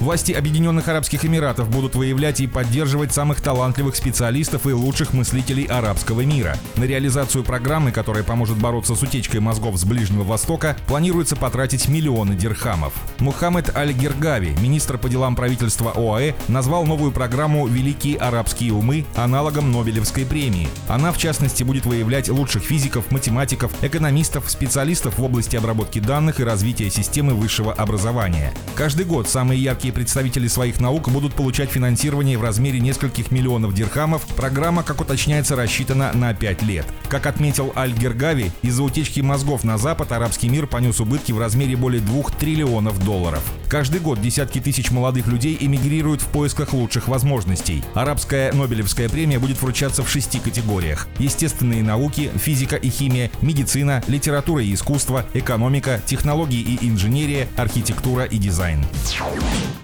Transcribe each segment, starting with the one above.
Власти Объединенных Арабских Эмиратов будут выявлять и поддерживать самых талантливых специалистов и лучших мыслителей арабского мира. На реализацию программы, которая поможет бороться с утечкой мозгов с Ближнего Востока, планируется потратить миллионы дирхамов. Мухаммед Аль-Гергави, министр по делам правительства ОАЭ, назвал новую программу «Великие арабские умы» аналогом Нобелевской премии. Она, в частности, будет выявлять лучших физиков, математиков, экономистов, специалистов в области обработки данных и развития системы высшего образования. Каждый год самые яркие Иракские представители своих наук будут получать финансирование в размере нескольких миллионов дирхамов. Программа, как уточняется, рассчитана на 5 лет. Как отметил Аль-Гергави, из-за утечки мозгов на Запад арабский мир понес убытки в размере более 2 триллионов долларов. Каждый год десятки тысяч молодых людей эмигрируют в поисках лучших возможностей. Арабская Нобелевская премия будет вручаться в шести категориях. Естественные науки, физика и химия, медицина, литература и искусство, экономика, технологии и инженерия, архитектура и дизайн.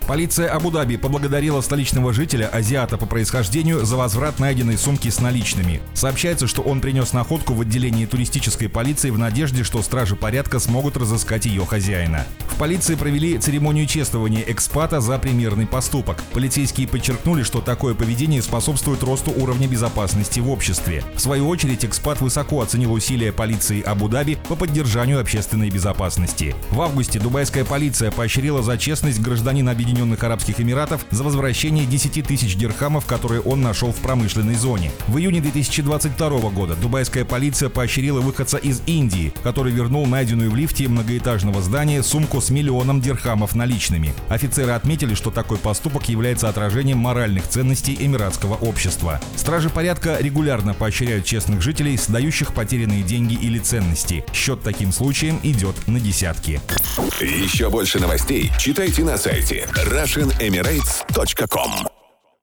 Полиция Абу-Даби поблагодарила столичного жителя, азиата по происхождению, за возврат найденной сумки с наличными. Сообщается, что он принес находку в отделении туристической полиции в надежде, что стражи порядка смогут разыскать ее хозяина. В полиции провели церемонию чествования экспата за примерный поступок. Полицейские подчеркнули, что такое поведение способствует росту уровня безопасности в обществе. В свою очередь, экспат высоко оценил усилия полиции Абу-Даби по поддержанию общественной безопасности. В августе дубайская полиция поощрила за честность гражданина Объединенных Арабских Эмиратов за возвращение 10 тысяч дирхамов, которые он нашел в промышленной зоне. В июне 2022 года дубайская полиция поощрила выходца из Индии, который вернул найденную в лифте многоэтажного здания сумку с миллионом дирхамов наличными. Офицеры отметили, что такой поступок является отражением моральных ценностей эмиратского общества. Стражи порядка регулярно поощряют честных жителей, сдающих потерянные деньги или ценности. Счет таким случаям идет на десятки. Еще больше новостей читайте на сайте RussianEmirates.com